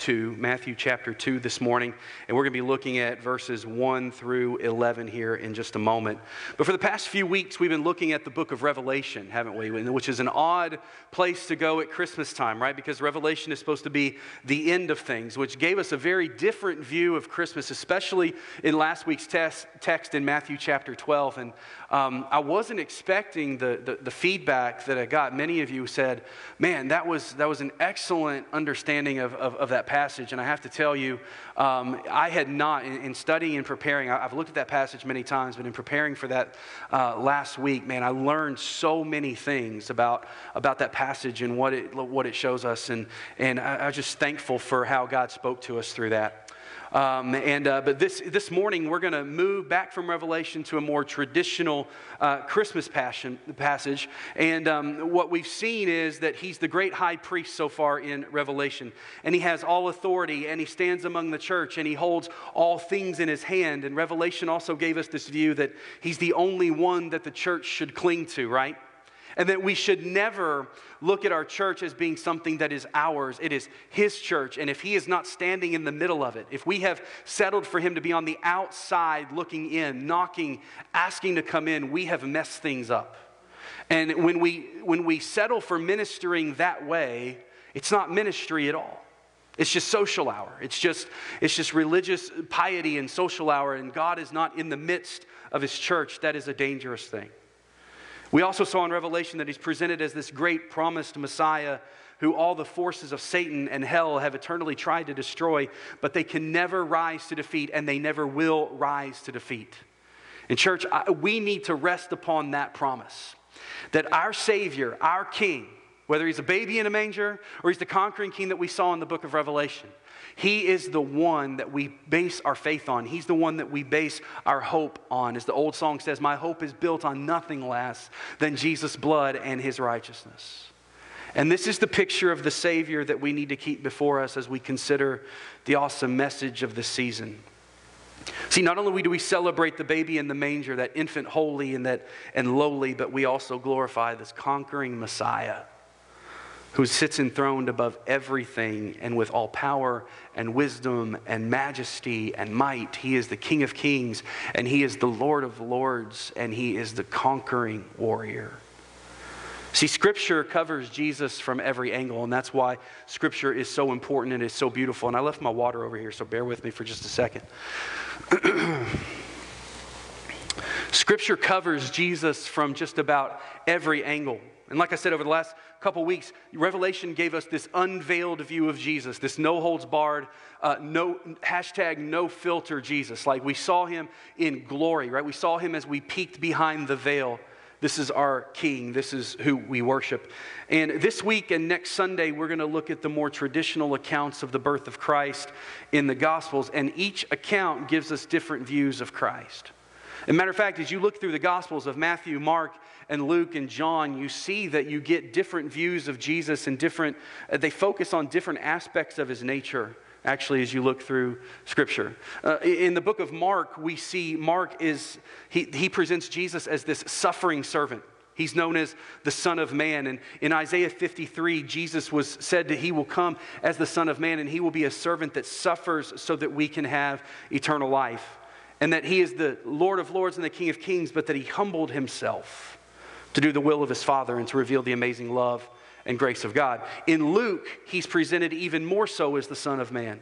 2, Matthew chapter 2 this morning, and we're going to be looking at verses 1 through 11 here in just a moment. But for the past few weeks, we've been looking at the book of Revelation, haven't we? Which is an odd place to go at Christmas time, right? Because Revelation is supposed to be the end of things, which gave us a very different view of Christmas, especially in last week's test, text in Matthew chapter 12. And um, I wasn't expecting the, the, the feedback that I got. Many of you said, man, that was, that was an excellent understanding of, of, of that passage. And I have to tell you, um, I had not, in, in, studying and preparing, I, have looked at that passage many times, but in preparing for that uh, last week, man, I learned so many things about, about that passage and what it, what it shows us. And, and I, I'm just thankful for how God spoke to us through that. Um, and, uh, but this, this morning, we're going to move back from Revelation to a more traditional uh, Christmas passion, passage. And um, what we've seen is that he's the great high priest so far in Revelation. And he has all authority, and he stands among the church, and he holds all things in his hand. And Revelation also gave us this view that he's the only one that the church should cling to, right? And that we should never look at our church as being something that is ours. It is His church. And if He is not standing in the middle of it, if we have settled for Him to be on the outside looking in, knocking, asking to come in, we have messed things up. And when we, when we settle for ministering that way, it's not ministry at all. It's just social hour. It's just, it's just religious piety and social hour, and God is not in the midst of His church. That is a dangerous thing. We also saw in Revelation that he's presented as this great promised Messiah who all the forces of Satan and hell have eternally tried to destroy, but they can never rise to defeat, and they never will rise to defeat. In church, we need to rest upon that promise that our Savior, our King, whether he's a baby in a manger or he's the conquering King that we saw in the book of Revelation, he is the one that we base our faith on. He's the one that we base our hope on. As the old song says, My hope is built on nothing less than Jesus' blood and his righteousness. And this is the picture of the Savior that we need to keep before us as we consider the awesome message of the season. See, not only do we celebrate the baby in the manger, that infant holy and that and lowly, but we also glorify this conquering Messiah who sits enthroned above everything and with all power and wisdom and majesty and might. He is the King of kings and he is the Lord of lords and he is the conquering warrior. See, Scripture covers Jesus from every angle, and that's why Scripture is so important and is so beautiful. And I left my water over here, so bear with me for just a second. Scripture covers Jesus from just about every angle. And like I said, over the last couple weeks, Revelation gave us this unveiled view of Jesus, this no holds barred, uh, no hashtag no filter Jesus. Like we saw him in glory, right? We saw him as we peeked behind the veil. This is our King. This is who we worship. And this week and next Sunday, we're going to look at the more traditional accounts of the birth of Christ in the Gospels. And each account gives us different views of Christ. As a matter of fact, as you look through the Gospels of Matthew, Mark, and Luke and John, you see that you get different views of Jesus and different, uh, they focus on different aspects of his nature actually as you look through scripture. Uh, in the book of mark we see mark is he, he presents jesus as this suffering servant. He's known as the son of man. And in isaiah 53 jesus was said that he will come as the son of man and he will be a servant that suffers so that we can have eternal life. And that he is the lord of lords and the king of kings but that he humbled himself to do the will of his Father and to reveal the amazing love and grace of God. In Luke, he's presented even more so as the Son of Man,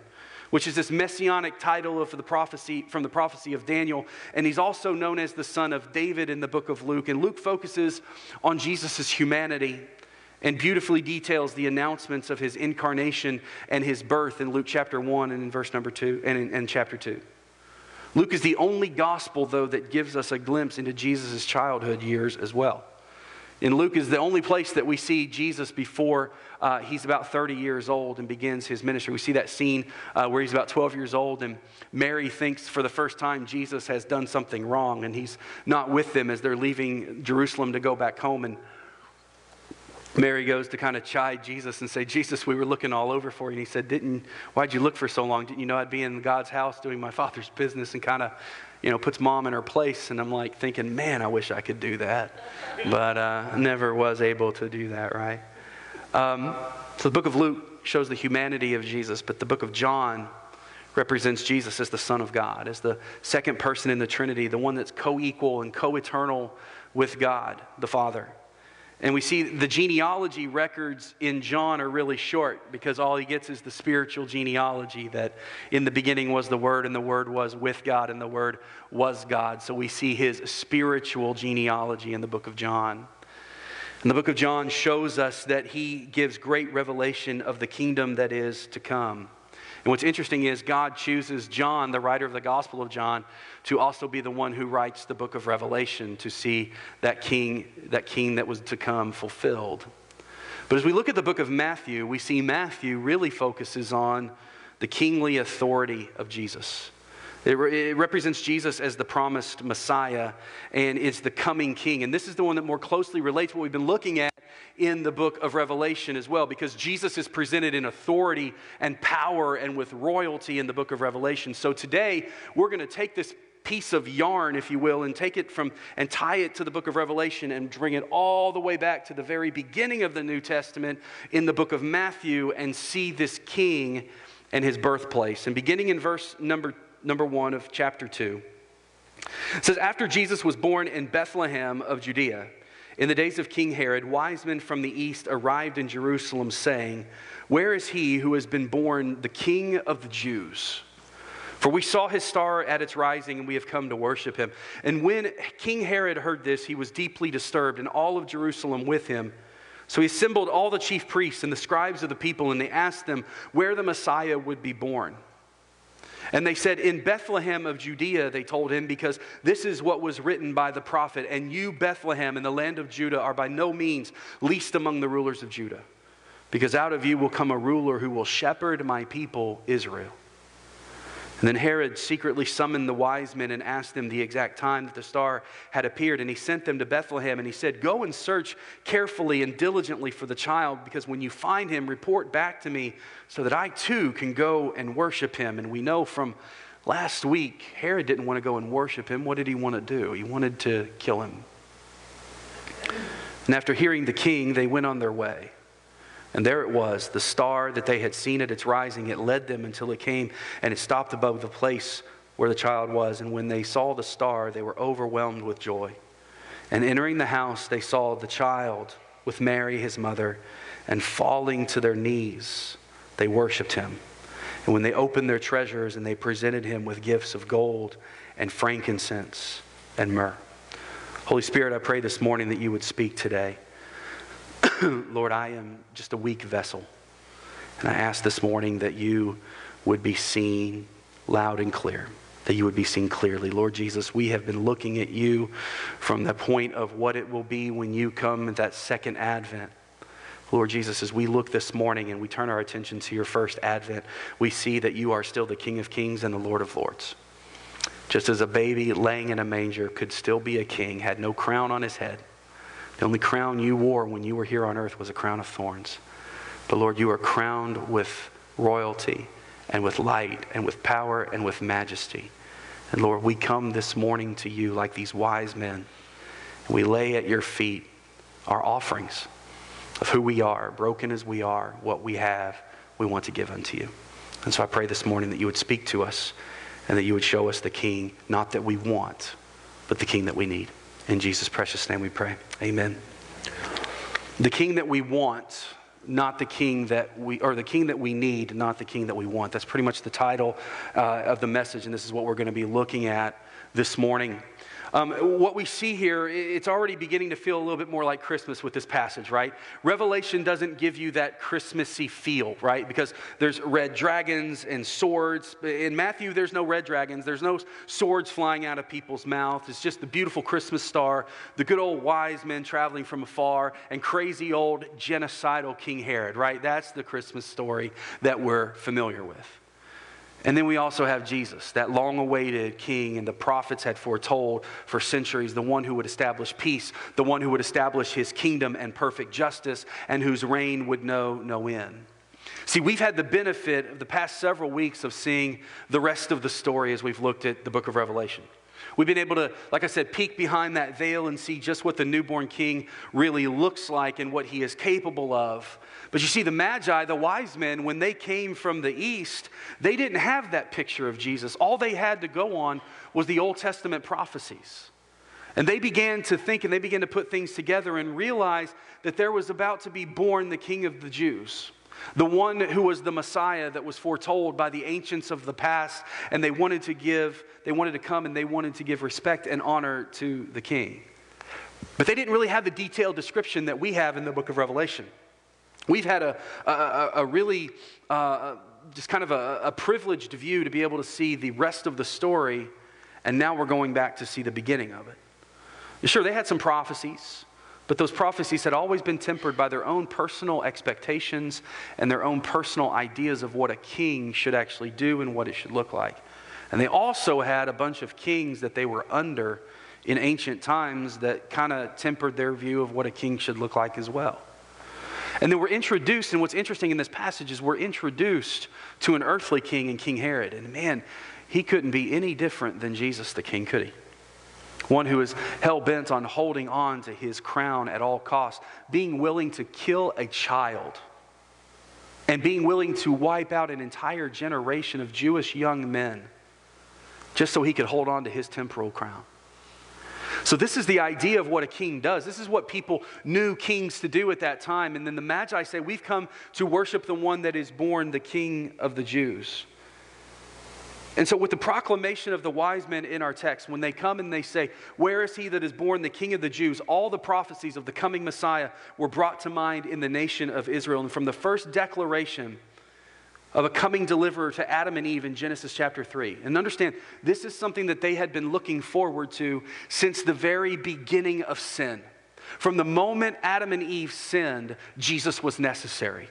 which is this messianic title of the prophecy from the prophecy of Daniel, and he's also known as the son of David in the book of Luke. And Luke focuses on Jesus' humanity and beautifully details the announcements of his incarnation and his birth in Luke chapter 1 and in verse number 2 and in, in chapter 2. Luke is the only gospel, though, that gives us a glimpse into Jesus' childhood years as well. In Luke is the only place that we see Jesus before uh, he's about 30 years old and begins his ministry. We see that scene uh, where he's about 12 years old, and Mary thinks for the first time Jesus has done something wrong, and he's not with them as they're leaving Jerusalem to go back home. And Mary goes to kind of chide Jesus and say, Jesus, we were looking all over for you. And he said, Didn't, why'd you look for so long? Didn't you know I'd be in God's house doing my father's business and kind of, you know, puts mom in her place. And I'm like thinking, man, I wish I could do that. But uh, never was able to do that, right? Um, so the book of Luke shows the humanity of Jesus, but the book of John represents Jesus as the Son of God, as the second person in the Trinity, the one that's co equal and co eternal with God, the Father. And we see the genealogy records in John are really short because all he gets is the spiritual genealogy that in the beginning was the Word, and the Word was with God, and the Word was God. So we see his spiritual genealogy in the book of John. And the book of John shows us that he gives great revelation of the kingdom that is to come. And what's interesting is God chooses John, the writer of the Gospel of John, to also be the one who writes the book of Revelation to see that king, that king that was to come fulfilled. But as we look at the book of Matthew, we see Matthew really focuses on the kingly authority of Jesus. It, re- it, represents Jesus as the promised Messiah, and it's the coming King. And this is the one that more closely relates what we've been looking at in the book of Revelation as well, because Jesus is presented in authority and power and with royalty in the book of Revelation. So today, we're going to take this piece of yarn, if you will, and take it from and tie it to the book of Revelation and bring it all the way back to the very beginning of the New Testament in the book of Matthew and see this king and his birthplace. And beginning in verse number number one of chapter two. It says, After Jesus was born in Bethlehem of Judea, in the days of King Herod, wise men from the east arrived in Jerusalem, saying, Where is he who has been born the King of the Jews? For we saw his star at its rising, and we have come to worship him. And when King Herod heard this, he was deeply disturbed, and all of Jerusalem with him. So he assembled all the chief priests and the scribes of the people, and they asked them where the Messiah would be born. And they said, In Bethlehem of Judea, they told him, because this is what was written by the prophet. And you, Bethlehem, in the land of Judah, are by no means least among the rulers of Judah, because out of you will come a ruler who will shepherd my people, Israel. And then Herod secretly summoned the wise men and asked them the exact time that the star had appeared. And he sent them to Bethlehem and he said, Go and search carefully and diligently for the child, because when you find him, report back to me so that I too can go and worship him. And we know from last week, Herod didn't want to go and worship him. What did he want to do? He wanted to kill him. And after hearing the king, they went on their way. And there it was, the star that they had seen at its rising. It led them until it came and it stopped above the place where the child was. And when they saw the star, they were overwhelmed with joy. And entering the house, they saw the child with Mary, his mother, and falling to their knees, they worshiped him. And when they opened their treasures and they presented him with gifts of gold and frankincense and myrrh. Holy Spirit, I pray this morning that you would speak today. Lord, I am just a weak vessel. And I ask this morning that you would be seen loud and clear, that you would be seen clearly. Lord Jesus, we have been looking at you from the point of what it will be when you come at that second advent. Lord Jesus, as we look this morning and we turn our attention to your first advent, we see that you are still the King of Kings and the Lord of Lords. Just as a baby laying in a manger could still be a king, had no crown on his head, the only crown you wore when you were here on earth was a crown of thorns. But Lord, you are crowned with royalty and with light and with power and with majesty. And Lord, we come this morning to you like these wise men. And we lay at your feet our offerings of who we are, broken as we are, what we have, we want to give unto you. And so I pray this morning that you would speak to us and that you would show us the king, not that we want, but the king that we need. In Jesus' precious name we pray. Amen. The king that we want, not the king that we, or the king that we need, not the king that we want. That's pretty much the title uh, of the message, and this is what we're going to be looking at this morning. Um, what we see here, it's already beginning to feel a little bit more like Christmas with this passage, right? Revelation doesn't give you that Christmassy feel, right? Because there's red dragons and swords. In Matthew, there's no red dragons, there's no swords flying out of people's mouths. It's just the beautiful Christmas star, the good old wise men traveling from afar, and crazy old genocidal King Herod, right? That's the Christmas story that we're familiar with. And then we also have Jesus, that long awaited king, and the prophets had foretold for centuries the one who would establish peace, the one who would establish his kingdom and perfect justice, and whose reign would know no end. See, we've had the benefit of the past several weeks of seeing the rest of the story as we've looked at the book of Revelation. We've been able to, like I said, peek behind that veil and see just what the newborn king really looks like and what he is capable of. But you see, the Magi, the wise men, when they came from the east, they didn't have that picture of Jesus. All they had to go on was the Old Testament prophecies. And they began to think and they began to put things together and realize that there was about to be born the King of the Jews the one who was the Messiah that was foretold by the ancients of the past, and they wanted to give, they wanted to come and they wanted to give respect and honor to the king. But they didn't really have the detailed description that we have in the book of Revelation. We've had a, a, a really, uh, just kind of a, a privileged view to be able to see the rest of the story, and now we're going back to see the beginning of it. Sure, they had some prophecies. But those prophecies had always been tempered by their own personal expectations and their own personal ideas of what a king should actually do and what it should look like. And they also had a bunch of kings that they were under in ancient times that kind of tempered their view of what a king should look like as well. And then we're introduced, and what's interesting in this passage is we're introduced to an earthly king and King Herod. And man, he couldn't be any different than Jesus the king, could he? One who is hell bent on holding on to his crown at all costs, being willing to kill a child, and being willing to wipe out an entire generation of Jewish young men just so he could hold on to his temporal crown. So, this is the idea of what a king does. This is what people knew kings to do at that time. And then the Magi say, We've come to worship the one that is born the king of the Jews. And so, with the proclamation of the wise men in our text, when they come and they say, Where is he that is born the king of the Jews? all the prophecies of the coming Messiah were brought to mind in the nation of Israel. And from the first declaration of a coming deliverer to Adam and Eve in Genesis chapter 3. And understand, this is something that they had been looking forward to since the very beginning of sin. From the moment Adam and Eve sinned, Jesus was necessary.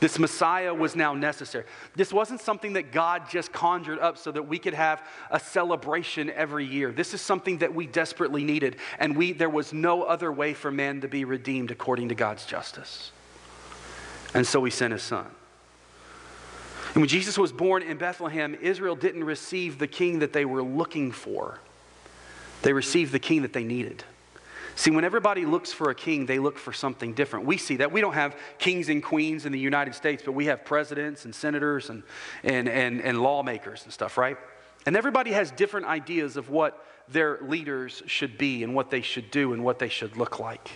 This Messiah was now necessary. This wasn't something that God just conjured up so that we could have a celebration every year. This is something that we desperately needed, and we, there was no other way for man to be redeemed according to God's justice. And so he sent his son. And when Jesus was born in Bethlehem, Israel didn't receive the king that they were looking for, they received the king that they needed. See, when everybody looks for a king, they look for something different. We see that. We don't have kings and queens in the United States, but we have presidents and senators and, and, and, and lawmakers and stuff, right? And everybody has different ideas of what their leaders should be and what they should do and what they should look like.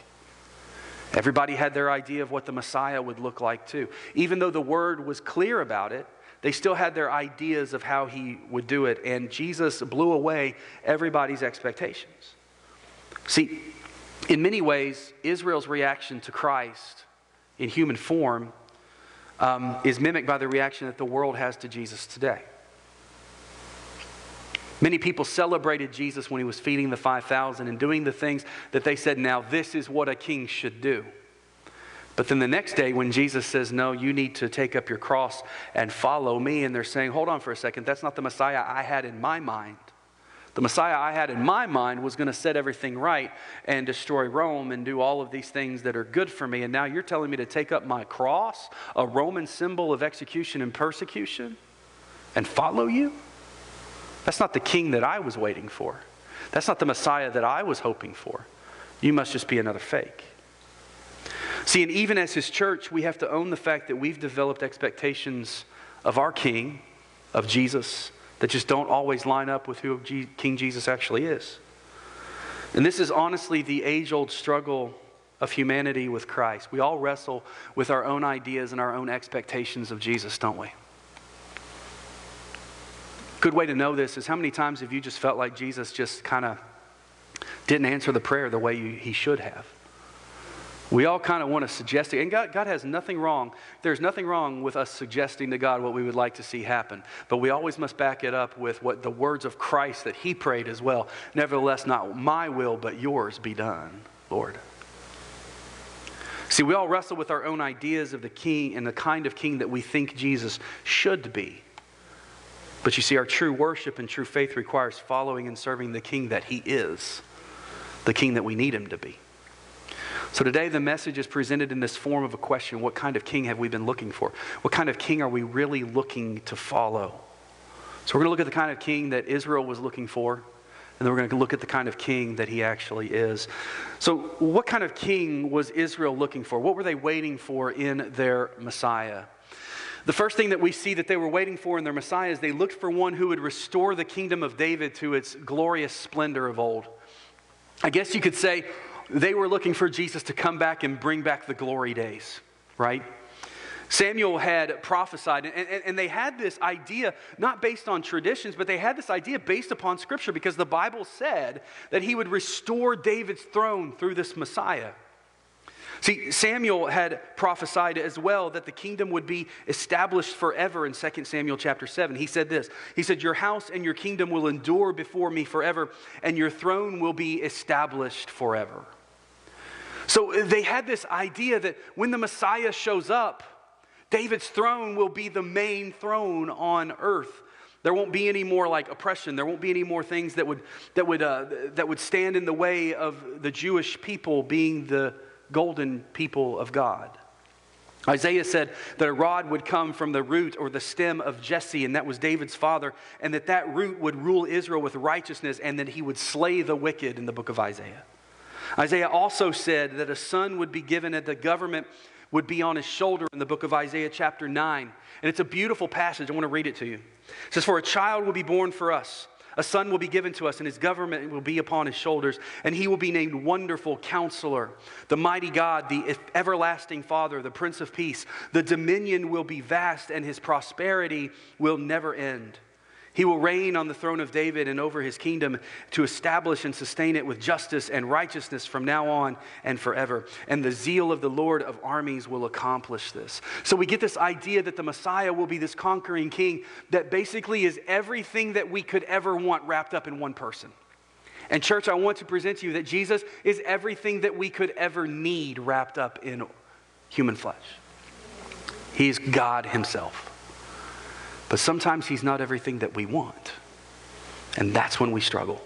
Everybody had their idea of what the Messiah would look like too. Even though the word was clear about it, they still had their ideas of how he would do it, and Jesus blew away everybody's expectations. See, in many ways, Israel's reaction to Christ in human form um, is mimicked by the reaction that the world has to Jesus today. Many people celebrated Jesus when he was feeding the 5,000 and doing the things that they said, now this is what a king should do. But then the next day, when Jesus says, No, you need to take up your cross and follow me, and they're saying, Hold on for a second, that's not the Messiah I had in my mind. The Messiah I had in my mind was going to set everything right and destroy Rome and do all of these things that are good for me. And now you're telling me to take up my cross, a Roman symbol of execution and persecution, and follow you? That's not the king that I was waiting for. That's not the Messiah that I was hoping for. You must just be another fake. See, and even as his church, we have to own the fact that we've developed expectations of our king, of Jesus, that just don't always line up with who King Jesus actually is. And this is honestly the age old struggle of humanity with Christ. We all wrestle with our own ideas and our own expectations of Jesus, don't we? Good way to know this is how many times have you just felt like Jesus just kind of didn't answer the prayer the way he should have. We all kind of want to suggest it, and God, God has nothing wrong. There's nothing wrong with us suggesting to God what we would like to see happen, but we always must back it up with what the words of Christ that He prayed as well. Nevertheless, not my will, but yours be done, Lord. See, we all wrestle with our own ideas of the king and the kind of king that we think Jesus should be. But you see, our true worship and true faith requires following and serving the king that he is, the king that we need him to be. So today, the message is presented in this form of a question What kind of king have we been looking for? What kind of king are we really looking to follow? So we're going to look at the kind of king that Israel was looking for, and then we're going to look at the kind of king that he actually is. So, what kind of king was Israel looking for? What were they waiting for in their Messiah? The first thing that we see that they were waiting for in their Messiah is they looked for one who would restore the kingdom of David to its glorious splendor of old. I guess you could say they were looking for Jesus to come back and bring back the glory days, right? Samuel had prophesied, and, and, and, they had this idea, not based on traditions, but they had this idea based upon Scripture because the Bible said that he would restore David's throne through this Messiah. See, Samuel had prophesied as well that the kingdom would be established forever in 2 Samuel chapter 7. He said this He said, Your house and your kingdom will endure before me forever, and your throne will be established forever. So they had this idea that when the Messiah shows up, David's throne will be the main throne on earth. There won't be any more like oppression. There won't be any more things that would, that would, uh, that would stand in the way of the Jewish people being the golden people of God. Isaiah said that a rod would come from the root or the stem of Jesse, and that was David's father, and that that root would rule Israel with righteousness, and that he would slay the wicked in the book of Isaiah. Isaiah also said that a son would be given and the government would be on his shoulder in the book of Isaiah, chapter 9. And it's a beautiful passage. I want to read it to you. It says, For a child will be born for us. A son will be given to us, and his government will be upon his shoulders, and he will be named Wonderful Counselor, the Mighty God, the Everlasting Father, the Prince of Peace. The dominion will be vast, and his prosperity will never end. He will reign on the throne of David and over his kingdom to establish and sustain it with justice and righteousness from now on and forever. And the zeal of the Lord of armies will accomplish this. So we get this idea that the Messiah will be this conquering king that basically is everything that we could ever want wrapped up in one person. And, church, I want to present to you that Jesus is everything that we could ever need wrapped up in human flesh. He's God Himself. But sometimes He's not everything that we want. And that's when we struggle.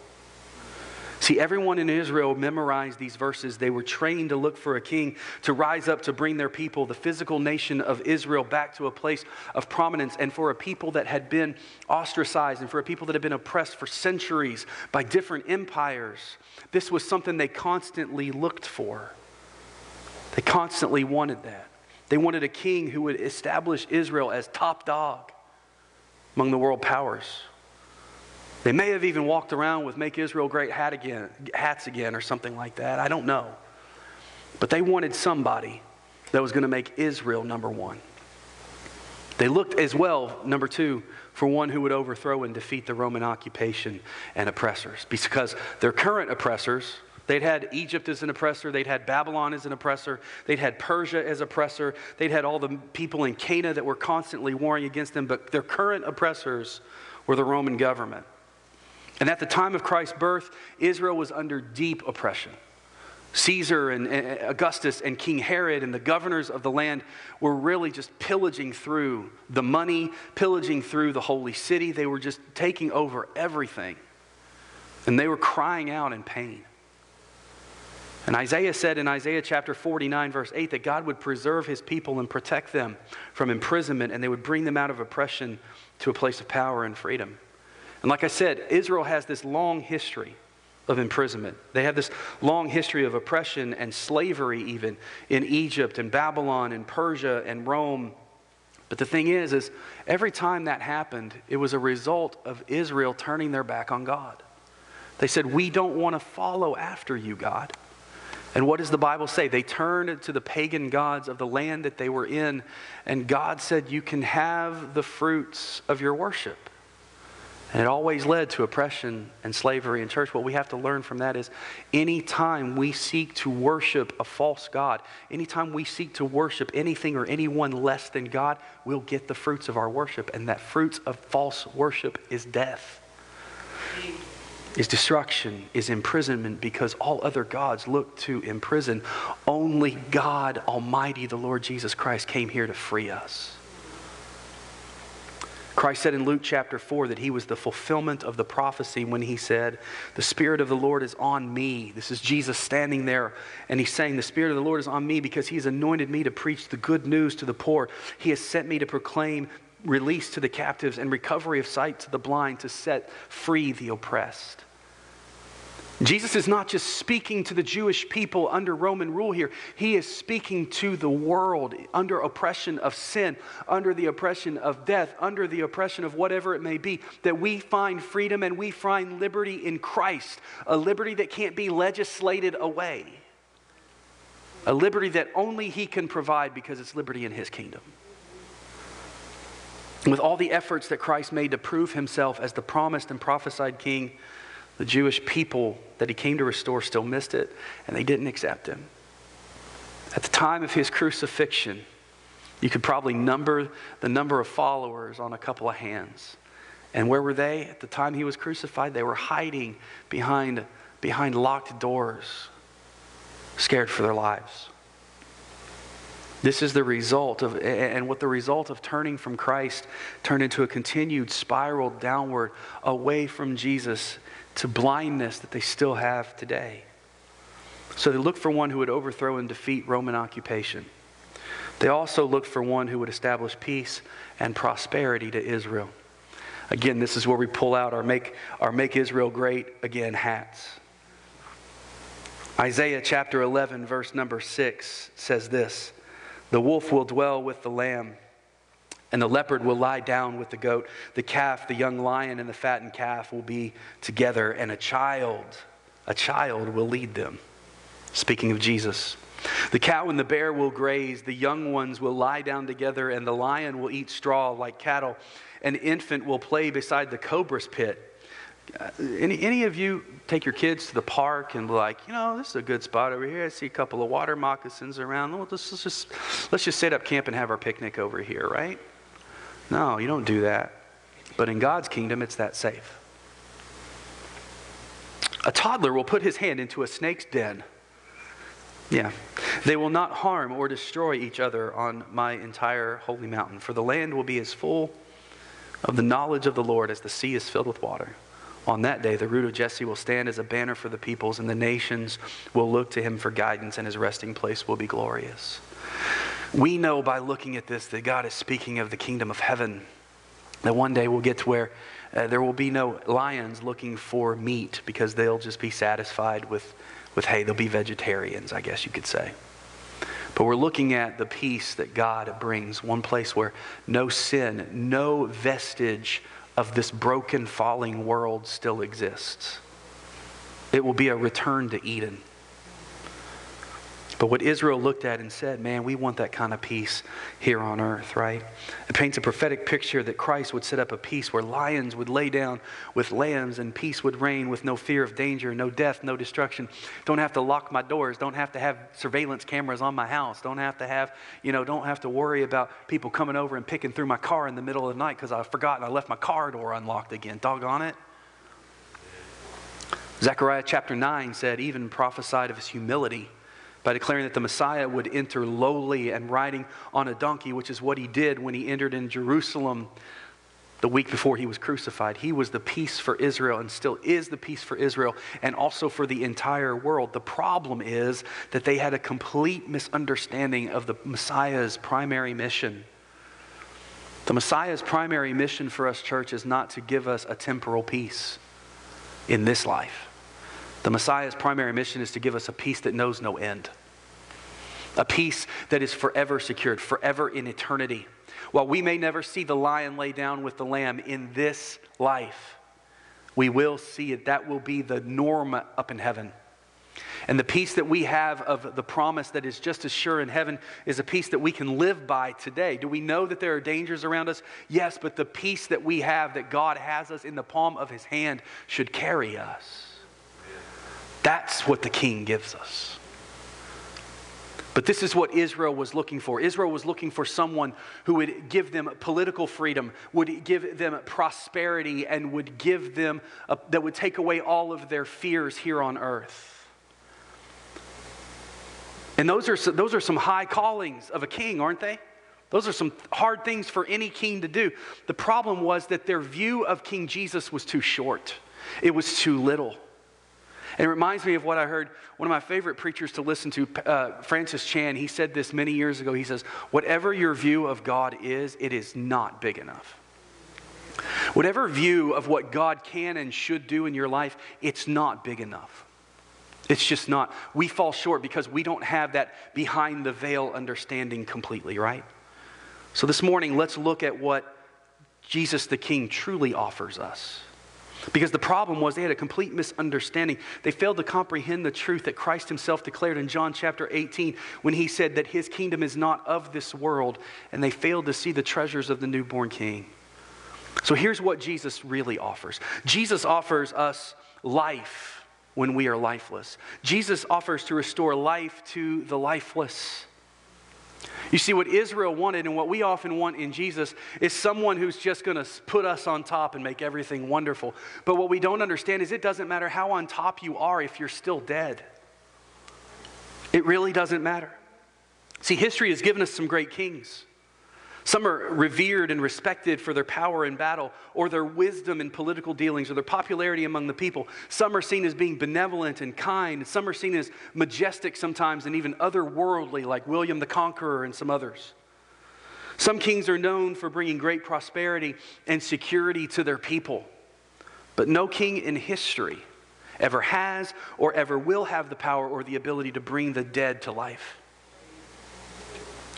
See, everyone in Israel memorized these verses. They were trained to look for a king to rise up to bring their people, the physical nation of Israel, back to a place of prominence, and for a people that had been ostracized and for a people that had been oppressed for centuries by different empires. This was something they constantly looked for. They constantly wanted that. They wanted a king who would establish Israel as top dog among the world powers. They may have even walked around with Make Israel Great hat again, hats again or something like that. I don't know. But they wanted somebody that was going to make Israel number one. They looked as well, number two, for one who would overthrow and defeat the Roman occupation and oppressors. Because their current oppressors, They'd had Egypt as an oppressor. They'd had Babylon as an oppressor. They'd had Persia as oppressor. They'd had all the people in Canaan that were constantly warring against them. But their current oppressors were the Roman government. And at the time of Christ's birth, Israel was under deep oppression. Caesar and Augustus and King Herod and the governors of the land were really just pillaging through the money, pillaging through the holy city. They were just taking over everything. And they were crying out in pain. And Isaiah said in Isaiah chapter 49, verse 8, that God would preserve his people and protect them from imprisonment, and they would bring them out of oppression to a place of power and freedom. And like I said, Israel has this long history of imprisonment. They have this long history of oppression and slavery, even in Egypt and Babylon and Persia and Rome. But the thing is, is every time that happened, it was a result of Israel turning their back on God. They said, We don't want to follow after you, God. And what does the Bible say? They turned to the pagan gods of the land that they were in, and God said, You can have the fruits of your worship. And it always led to oppression and slavery in church. What we have to learn from that is anytime we seek to worship a false God, anytime we seek to worship anything or anyone less than God, we'll get the fruits of our worship. And that fruits of false worship is death, is destruction, is imprisonment, because all other gods look to imprison. Only God Almighty, the Lord Jesus Christ, came here to free us. Christ said in Luke chapter 4 that he was the fulfillment of the prophecy when he said, The Spirit of the Lord is on me. This is Jesus standing there, and he's saying, The Spirit of the Lord is on me because he has anointed me to preach the good news to the poor. He has sent me to proclaim release to the captives and recovery of sight to the blind, to set free the oppressed. Jesus is not just speaking to the Jewish people under Roman rule here. He is speaking to the world under oppression of sin, under the oppression of death, under the oppression of whatever it may be, that we find freedom and we find liberty in Christ, a liberty that can't be legislated away, a liberty that only He can provide because it's liberty in His kingdom. With all the efforts that Christ made to prove Himself as the promised and prophesied King, the Jewish people that he came to restore still missed it, and they didn't accept him. At the time of his crucifixion, you could probably number the number of followers on a couple of hands. And where were they? At the time he was crucified, they were hiding behind, behind locked doors, scared for their lives. This is the result of, and what the result of turning from Christ turned into a continued spiral downward away from Jesus to blindness that they still have today. So they looked for one who would overthrow and defeat Roman occupation. They also looked for one who would establish peace and prosperity to Israel. Again, this is where we pull out our Make, our Make Israel Great Again hats. Isaiah chapter 11, verse number 6 says this The wolf will dwell with the lamb and the leopard will lie down with the goat. The calf, the young lion, and the fattened calf will be together, and a child, a child will lead them. Speaking of Jesus. The cow and the bear will graze, the young ones will lie down together, and the lion will eat straw like cattle. An infant will play beside the cobra's pit. Uh, any, any of you take your kids to the park and be like, you know, this is a good spot over here. I see a couple of water moccasins around. Well, let's, let's, just, let's just set up camp and have our picnic over here, right? No, you don't do that. But in God's kingdom, it's that safe. A toddler will put his hand into a snake's den. Yeah. They will not harm or destroy each other on my entire holy mountain, for the land will be as full of the knowledge of the Lord as the sea is filled with water. On that day, the root of Jesse will stand as a banner for the peoples, and the nations will look to him for guidance, and his resting place will be glorious. We know by looking at this that God is speaking of the kingdom of heaven. That one day we'll get to where uh, there will be no lions looking for meat because they'll just be satisfied with, with, hey, they'll be vegetarians, I guess you could say. But we're looking at the peace that God brings, one place where no sin, no vestige of this broken, falling world still exists. It will be a return to Eden. But what Israel looked at and said, man, we want that kind of peace here on earth, right? It paints a prophetic picture that Christ would set up a peace where lions would lay down with lambs and peace would reign with no fear of danger, no death, no destruction. Don't have to lock my doors. Don't have to have surveillance cameras on my house. Don't have to have, you know, don't have to worry about people coming over and picking through my car in the middle of the night because I forgot and I left my car door unlocked again. Doggone it. Zechariah chapter 9 said, even prophesied of his humility by declaring that the Messiah would enter lowly and riding on a donkey, which is what he did when he entered in Jerusalem the week before he was crucified. He was the peace for Israel and still is the peace for Israel and also for the entire world. The problem is that they had a complete misunderstanding of the Messiah's primary mission. The Messiah's primary mission for us, church, is not to give us a temporal peace in this life. The Messiah's primary mission is to give us a peace that knows no end, a peace that is forever secured, forever in eternity. While we may never see the lion lay down with the lamb in this life, we will see it. That will be the norm up in heaven. And the peace that we have of the promise that is just as sure in heaven is a peace that we can live by today. Do we know that there are dangers around us? Yes, but the peace that we have, that God has us in the palm of his hand, should carry us. That's what the king gives us. But this is what Israel was looking for. Israel was looking for someone who would give them political freedom, would give them prosperity, and would give them, a, that would take away all of their fears here on earth. And those are, those are some high callings of a king, aren't they? Those are some hard things for any king to do. The problem was that their view of King Jesus was too short, it was too little. And it reminds me of what I heard one of my favorite preachers to listen to, uh, Francis Chan. He said this many years ago. He says, Whatever your view of God is, it is not big enough. Whatever view of what God can and should do in your life, it's not big enough. It's just not. We fall short because we don't have that behind the veil understanding completely, right? So this morning, let's look at what Jesus the King truly offers us. Because the problem was they had a complete misunderstanding. They failed to comprehend the truth that Christ himself declared in John chapter 18 when he said that his kingdom is not of this world, and they failed to see the treasures of the newborn king. So here's what Jesus really offers Jesus offers us life when we are lifeless. Jesus offers to restore life to the lifeless. You see, what Israel wanted and what we often want in Jesus is someone who's just going to put us on top and make everything wonderful. But what we don't understand is it doesn't matter how on top you are if you're still dead. It really doesn't matter. See, history has given us some great kings. Some are revered and respected for their power in battle, or their wisdom in political dealings, or their popularity among the people. Some are seen as being benevolent and kind. Some are seen as majestic sometimes and even otherworldly, like William the Conqueror and some others. Some kings are known for bringing great prosperity and security to their people. But no king in history ever has or ever will have the power or the ability to bring the dead to life.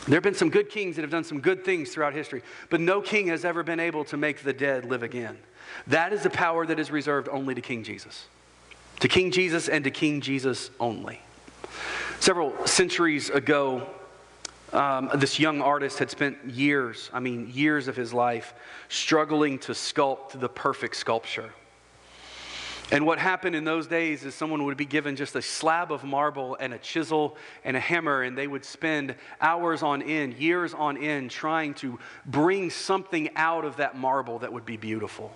There have been some good kings that have done some good things throughout history, but no king has ever been able to make the dead live again. That is the power that is reserved only to King Jesus. To King Jesus and to King Jesus only. Several centuries ago, um, this young artist had spent years, I mean, years of his life, struggling to sculpt the perfect sculpture. And what happened in those days is someone would be given just a slab of marble and a chisel and a hammer, and they would spend hours on end, years on end, trying to bring something out of that marble that would be beautiful.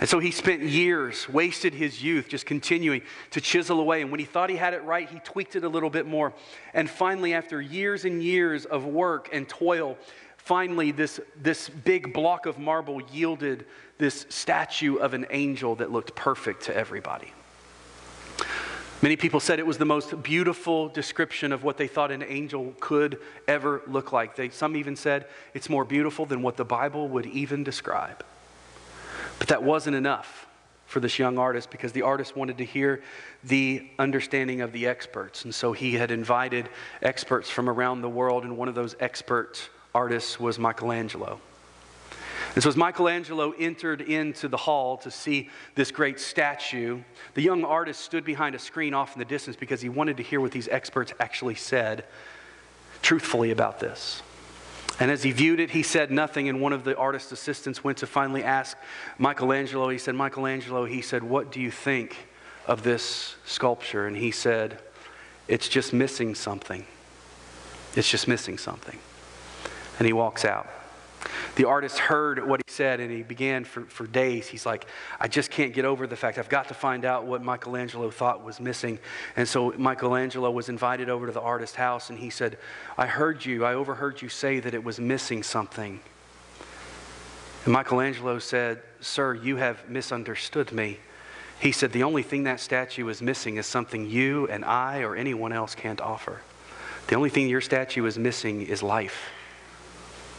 And so he spent years, wasted his youth, just continuing to chisel away. And when he thought he had it right, he tweaked it a little bit more. And finally, after years and years of work and toil, finally, this, this big block of marble yielded this statue of an angel that looked perfect to everybody. Many people said it was the most beautiful description of what they thought an angel could ever look like. They, some even said it's more beautiful than what the Bible would even describe. But that wasn't enough for this young artist because the artist wanted to hear the understanding of the experts. And so he had invited experts from around the world, and one of those expert artists was Michelangelo. And so, as Michelangelo entered into the hall to see this great statue, the young artist stood behind a screen off in the distance because he wanted to hear what these experts actually said truthfully about this. And as he viewed it, he said nothing. And one of the artist's assistants went to finally ask Michelangelo. He said, Michelangelo, he said, What do you think of this sculpture? And he said, It's just missing something. It's just missing something. And he walks out. The artist heard what he said and he began for, for days. He's like, I just can't get over the fact I've got to find out what Michelangelo thought was missing. And so Michelangelo was invited over to the artist's house and he said, I heard you, I overheard you say that it was missing something. And Michelangelo said, Sir, you have misunderstood me. He said, The only thing that statue is missing is something you and I or anyone else can't offer. The only thing your statue is missing is life.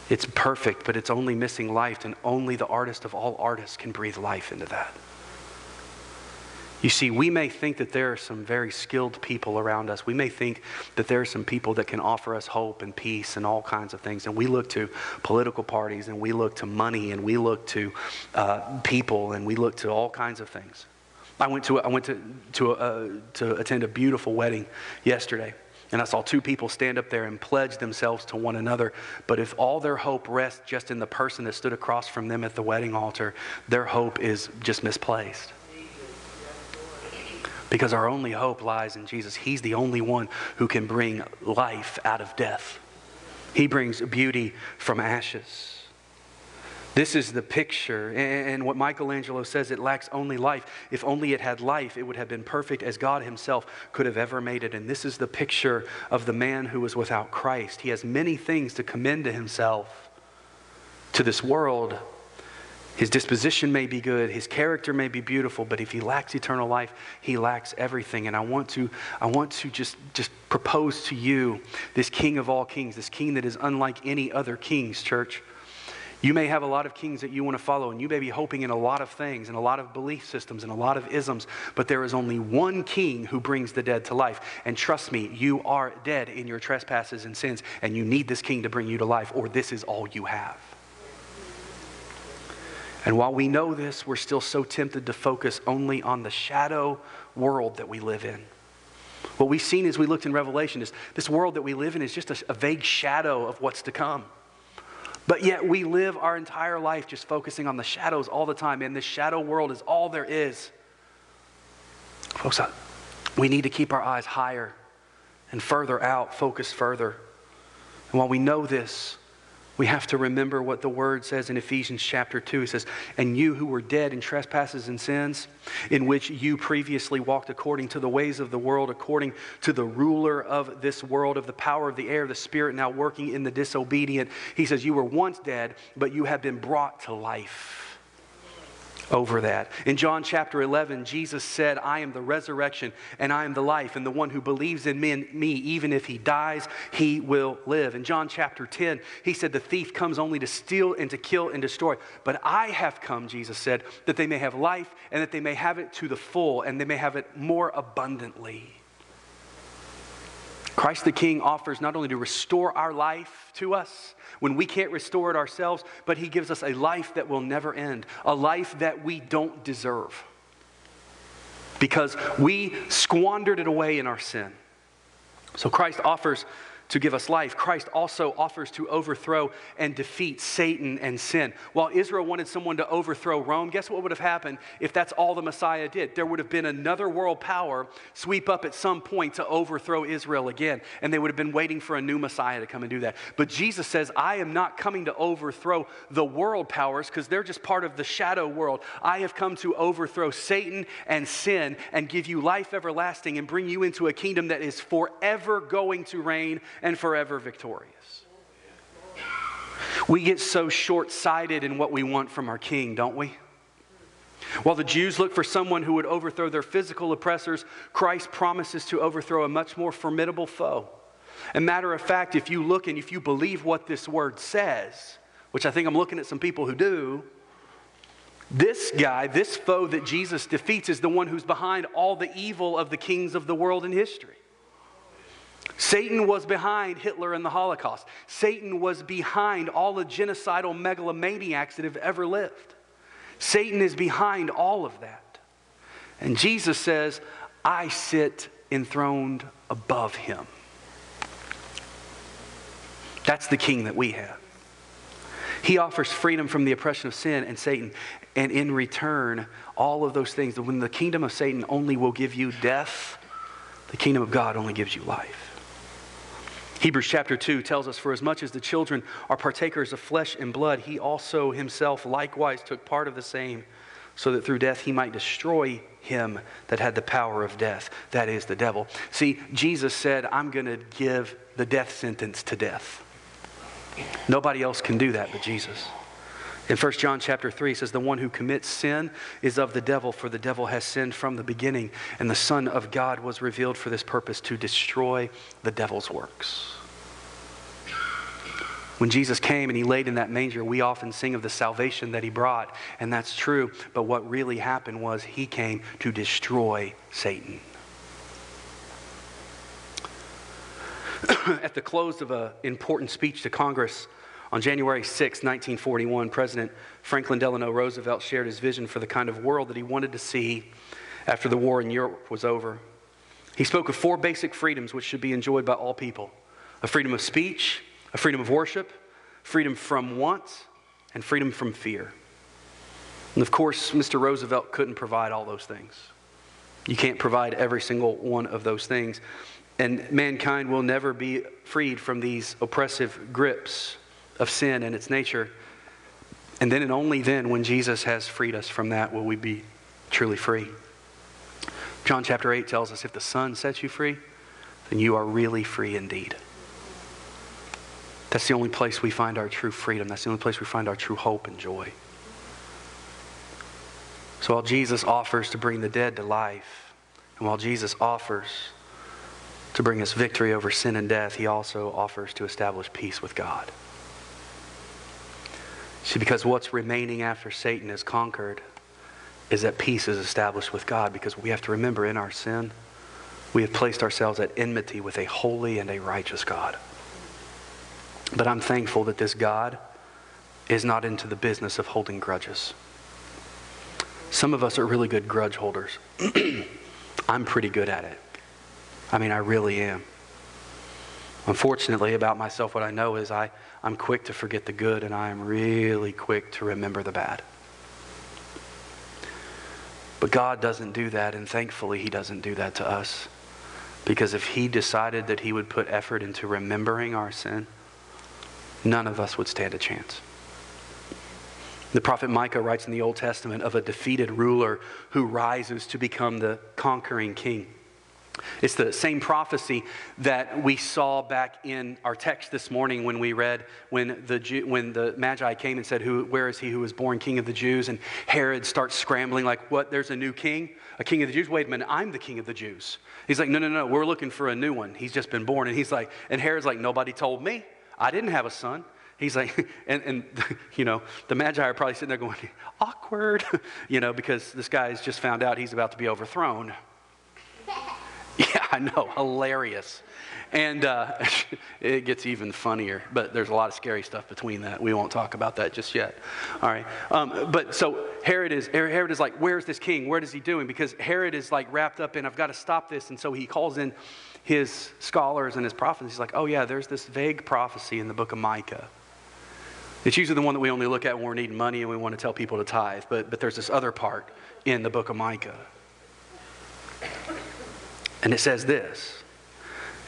It's perfect, but it's only missing life, and only the artist of all artists can breathe life into that. You see, we may think that there are some very skilled people around us. We may think that there are some people that can offer us hope and peace and all kinds of things. And we look to political parties and we look to money and we look to uh, people and we look to all kinds of things. I went to, I went to, to, uh, to attend a beautiful wedding yesterday. And I saw two people stand up there and pledge themselves to one another. But if all their hope rests just in the person that stood across from them at the wedding altar, their hope is just misplaced. Because our only hope lies in Jesus. He's the only one who can bring life out of death, He brings beauty from ashes. This is the picture. And what Michelangelo says, it lacks only life. If only it had life, it would have been perfect as God Himself could have ever made it. And this is the picture of the man who was without Christ. He has many things to commend to himself, to this world. His disposition may be good, his character may be beautiful, but if he lacks eternal life, he lacks everything. And I want to, I want to just, just propose to you this King of all kings, this King that is unlike any other kings, church. You may have a lot of kings that you want to follow, and you may be hoping in a lot of things, and a lot of belief systems, and a lot of isms, but there is only one king who brings the dead to life. And trust me, you are dead in your trespasses and sins, and you need this king to bring you to life, or this is all you have. And while we know this, we're still so tempted to focus only on the shadow world that we live in. What we've seen as we looked in Revelation is this world that we live in is just a, a vague shadow of what's to come. But yet we live our entire life just focusing on the shadows all the time, and this shadow world is all there is. Folks, we need to keep our eyes higher and further out, focus further. And while we know this, we have to remember what the word says in Ephesians chapter 2. It says, And you who were dead in trespasses and sins, in which you previously walked according to the ways of the world, according to the ruler of this world, of the power of the air, the spirit now working in the disobedient. He says, You were once dead, but you have been brought to life over that. In John chapter 11, Jesus said, I am the resurrection and I am the life, and the one who believes in me, me, even if he dies, he will live. In John chapter 10, he said, The thief comes only to steal and to kill and destroy. But I have come, Jesus said, that they may have life and that they may have it to the full and they may have it more abundantly. Christ the King offers not only to restore our life to us when we can't restore it ourselves, but He gives us a life that will never end, a life that we don't deserve because we squandered it away in our sin. So Christ offers to give us life, Christ also offers to overthrow and defeat Satan and sin. While Israel wanted someone to overthrow Rome, guess what would have happened if that's all the Messiah did? There would have been another world power sweep up at some point to overthrow Israel again, and they would have been waiting for a new Messiah to come and do that. But Jesus says, I am not coming to overthrow the world powers because they're just part of the shadow world. I have come to overthrow Satan and sin and give you life everlasting and bring you into a kingdom that is forever going to reign and forever victorious. We get so short sighted in what we want from our king, don't we? While the Jews look for someone who would overthrow their physical oppressors, Christ promises to overthrow a much more formidable foe. And matter of fact, if you look and if you believe what this word says, which I think I'm looking at some people who do, this guy, this foe that Jesus defeats, is the one who's behind all the evil of the kings of the world in history. Satan was behind Hitler and the Holocaust. Satan was behind all the genocidal megalomaniacs that have ever lived. Satan is behind all of that. And Jesus says, I sit enthroned above him. That's the king that we have. He offers freedom from the oppression of sin and Satan. And in return, all of those things, when the kingdom of Satan only will give you death, the kingdom of God only gives you life. Hebrews chapter 2 tells us, For as much as the children are partakers of flesh and blood, he also himself likewise took part of the same, so that through death he might destroy him that had the power of death, that is, the devil. See, Jesus said, I'm going to give the death sentence to death. Nobody else can do that but Jesus. In 1 John chapter 3 says, The one who commits sin is of the devil, for the devil has sinned from the beginning, and the Son of God was revealed for this purpose to destroy the devil's works. When Jesus came and he laid in that manger, we often sing of the salvation that he brought, and that's true. But what really happened was he came to destroy Satan. At the close of an important speech to Congress, on January 6, 1941, President Franklin Delano Roosevelt shared his vision for the kind of world that he wanted to see after the war in Europe was over. He spoke of four basic freedoms which should be enjoyed by all people a freedom of speech, a freedom of worship, freedom from want, and freedom from fear. And of course, Mr. Roosevelt couldn't provide all those things. You can't provide every single one of those things. And mankind will never be freed from these oppressive grips of sin and its nature. And then and only then, when Jesus has freed us from that, will we be truly free. John chapter 8 tells us if the Son sets you free, then you are really free indeed. That's the only place we find our true freedom. That's the only place we find our true hope and joy. So while Jesus offers to bring the dead to life, and while Jesus offers to bring us victory over sin and death, he also offers to establish peace with God. See, because what's remaining after Satan is conquered is that peace is established with God, because we have to remember in our sin, we have placed ourselves at enmity with a holy and a righteous God. But I'm thankful that this God is not into the business of holding grudges. Some of us are really good grudge holders. I'm pretty good at it. I mean, I really am. Unfortunately, about myself, what I know is I, I'm quick to forget the good and I am really quick to remember the bad. But God doesn't do that, and thankfully, He doesn't do that to us. Because if He decided that He would put effort into remembering our sin, none of us would stand a chance. The prophet Micah writes in the Old Testament of a defeated ruler who rises to become the conquering king. It's the same prophecy that we saw back in our text this morning when we read when the, when the Magi came and said, who, Where is he who was born king of the Jews? And Herod starts scrambling, like, What? There's a new king? A king of the Jews? Wait a minute, I'm the king of the Jews. He's like, No, no, no, we're looking for a new one. He's just been born. And he's like, And Herod's like, Nobody told me. I didn't have a son. He's like, and, and you know, the Magi are probably sitting there going, awkward, you know, because this guy's just found out he's about to be overthrown. yeah, I know, hilarious. And uh, it gets even funnier, but there's a lot of scary stuff between that. We won't talk about that just yet. All right. Um, but so Herod is, Herod is like, where's this king? What is he doing? Because Herod is like wrapped up in, I've got to stop this. And so he calls in his scholars and his prophets. He's like, oh, yeah, there's this vague prophecy in the book of Micah. It's usually the one that we only look at when we're needing money and we want to tell people to tithe, but, but there's this other part in the book of Micah. And it says this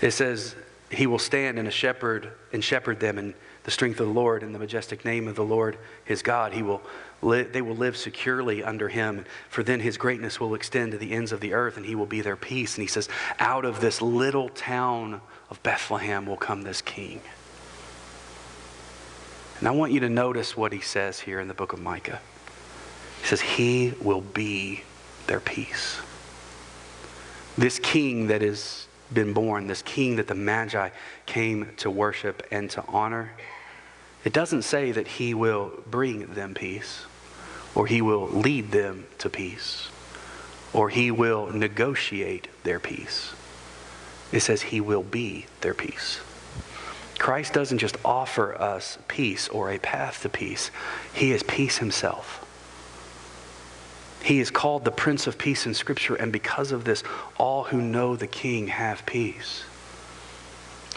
it says, He will stand and a shepherd and shepherd them in the strength of the Lord and the majestic name of the Lord his God. He will li- they will live securely under him, for then his greatness will extend to the ends of the earth and he will be their peace. And he says, Out of this little town of Bethlehem will come this king. And I want you to notice what he says here in the book of Micah. He says, He will be their peace. This king that has been born, this king that the Magi came to worship and to honor, it doesn't say that he will bring them peace, or he will lead them to peace, or he will negotiate their peace. It says he will be their peace. Christ doesn't just offer us peace or a path to peace, He is peace Himself. He is called the Prince of Peace in Scripture, and because of this, all who know the King have peace.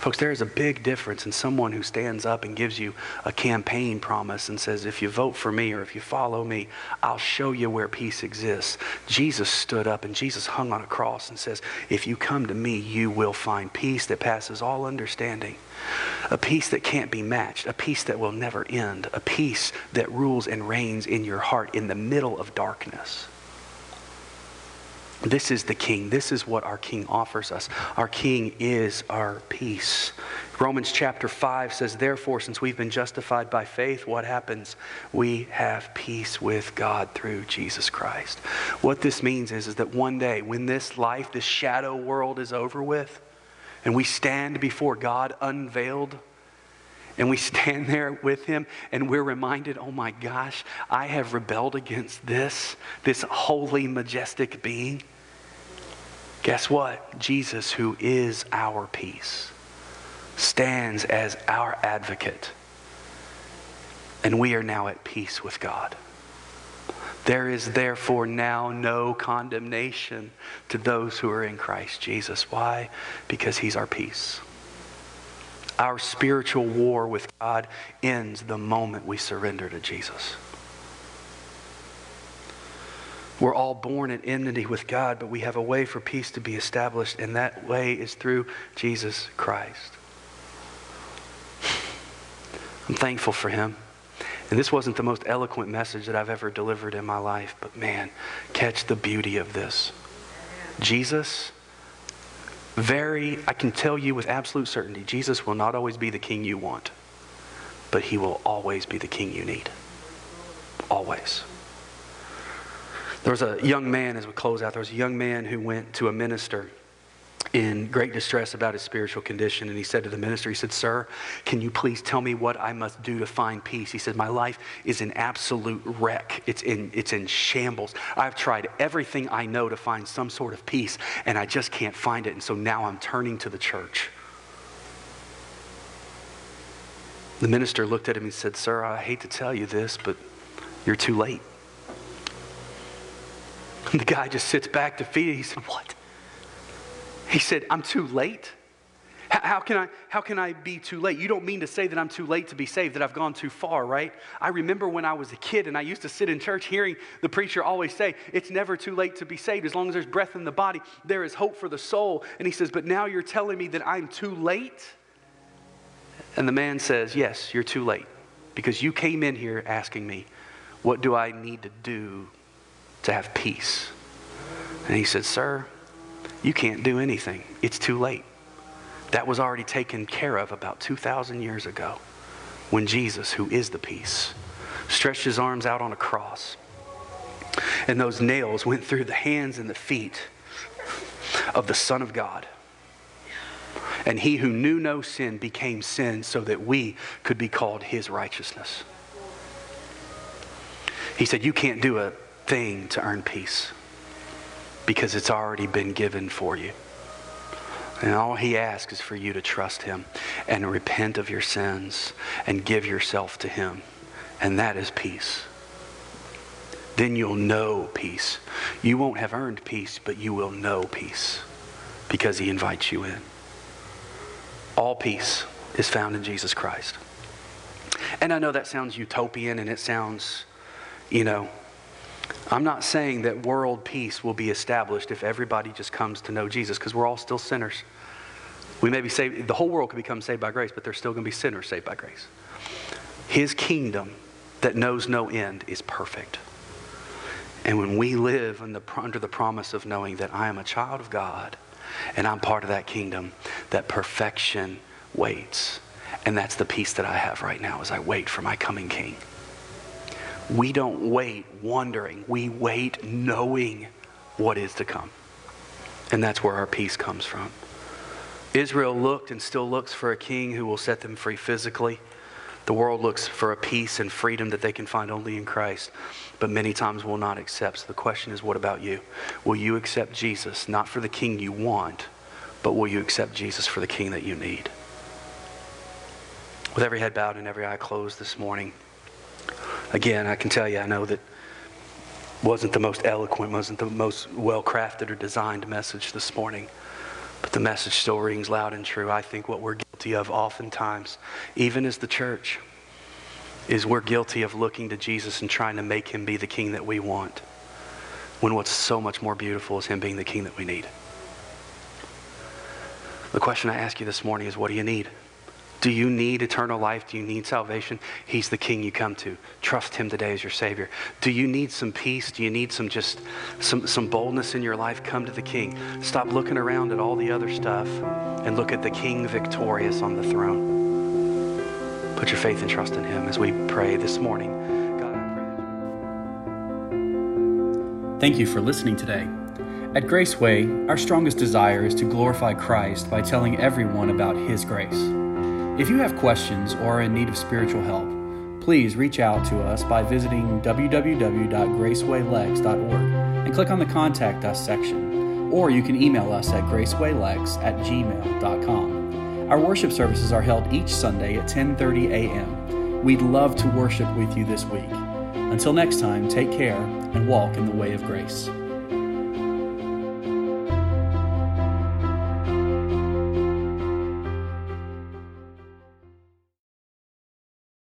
Folks, there is a big difference in someone who stands up and gives you a campaign promise and says, if you vote for me or if you follow me, I'll show you where peace exists. Jesus stood up and Jesus hung on a cross and says, if you come to me, you will find peace that passes all understanding. A peace that can't be matched, a peace that will never end, a peace that rules and reigns in your heart in the middle of darkness. This is the King. This is what our King offers us. Our King is our peace. Romans chapter 5 says, Therefore, since we've been justified by faith, what happens? We have peace with God through Jesus Christ. What this means is, is that one day, when this life, this shadow world is over with, and we stand before God unveiled, and we stand there with him and we're reminded, oh my gosh, I have rebelled against this, this holy, majestic being. Guess what? Jesus, who is our peace, stands as our advocate. And we are now at peace with God. There is therefore now no condemnation to those who are in Christ Jesus. Why? Because he's our peace. Our spiritual war with God ends the moment we surrender to Jesus. We're all born in enmity with God, but we have a way for peace to be established, and that way is through Jesus Christ. I'm thankful for him. And this wasn't the most eloquent message that I've ever delivered in my life, but man, catch the beauty of this. Jesus, very, I can tell you with absolute certainty, Jesus will not always be the king you want, but he will always be the king you need. Always. There was a young man, as we close out, there was a young man who went to a minister in great distress about his spiritual condition. And he said to the minister, he said, Sir, can you please tell me what I must do to find peace? He said, My life is an absolute wreck. It's in, it's in shambles. I've tried everything I know to find some sort of peace, and I just can't find it. And so now I'm turning to the church. The minister looked at him and said, Sir, I hate to tell you this, but you're too late. The guy just sits back defeated. He said, What? He said, I'm too late. How can, I, how can I be too late? You don't mean to say that I'm too late to be saved, that I've gone too far, right? I remember when I was a kid and I used to sit in church hearing the preacher always say, It's never too late to be saved. As long as there's breath in the body, there is hope for the soul. And he says, But now you're telling me that I'm too late? And the man says, Yes, you're too late. Because you came in here asking me, What do I need to do to have peace? And he said, Sir, you can't do anything. It's too late. That was already taken care of about 2,000 years ago when Jesus, who is the peace, stretched his arms out on a cross. And those nails went through the hands and the feet of the Son of God. And he who knew no sin became sin so that we could be called his righteousness. He said, You can't do a thing to earn peace because it's already been given for you. And all he asks is for you to trust him and repent of your sins and give yourself to him. And that is peace. Then you'll know peace. You won't have earned peace, but you will know peace because he invites you in. All peace is found in Jesus Christ. And I know that sounds utopian and it sounds, you know, I'm not saying that world peace will be established if everybody just comes to know Jesus, because we're all still sinners. We may be saved, the whole world could become saved by grace, but there's still going to be sinners saved by grace. His kingdom that knows no end is perfect. And when we live the, under the promise of knowing that I am a child of God and I'm part of that kingdom, that perfection waits. And that's the peace that I have right now as I wait for my coming king. We don't wait wondering, we wait knowing what is to come. And that's where our peace comes from. Israel looked and still looks for a king who will set them free physically. The world looks for a peace and freedom that they can find only in Christ, but many times will not accept. So the question is, what about you? Will you accept Jesus, not for the king you want, but will you accept Jesus for the king that you need? With every head bowed and every eye closed this morning, again, I can tell you, I know that wasn't the most eloquent, wasn't the most well crafted or designed message this morning, but the message still rings loud and true. I think what we're guilty of oftentimes, even as the church, is we're guilty of looking to Jesus and trying to make him be the king that we want, when what's so much more beautiful is him being the king that we need. The question I ask you this morning is what do you need? Do you need eternal life? Do you need salvation? He's the king you come to. Trust him today as your savior. Do you need some peace? Do you need some just some, some boldness in your life? Come to the king. Stop looking around at all the other stuff and look at the king victorious on the throne. Put your faith and trust in him as we pray this morning. God, Thank you for listening today. At Graceway, our strongest desire is to glorify Christ by telling everyone about his grace. If you have questions or are in need of spiritual help, please reach out to us by visiting www.gracewaylex.org and click on the Contact Us section. Or you can email us at gracewaylex at gmail.com. Our worship services are held each Sunday at 10:30 a.m. We'd love to worship with you this week. Until next time, take care and walk in the way of grace.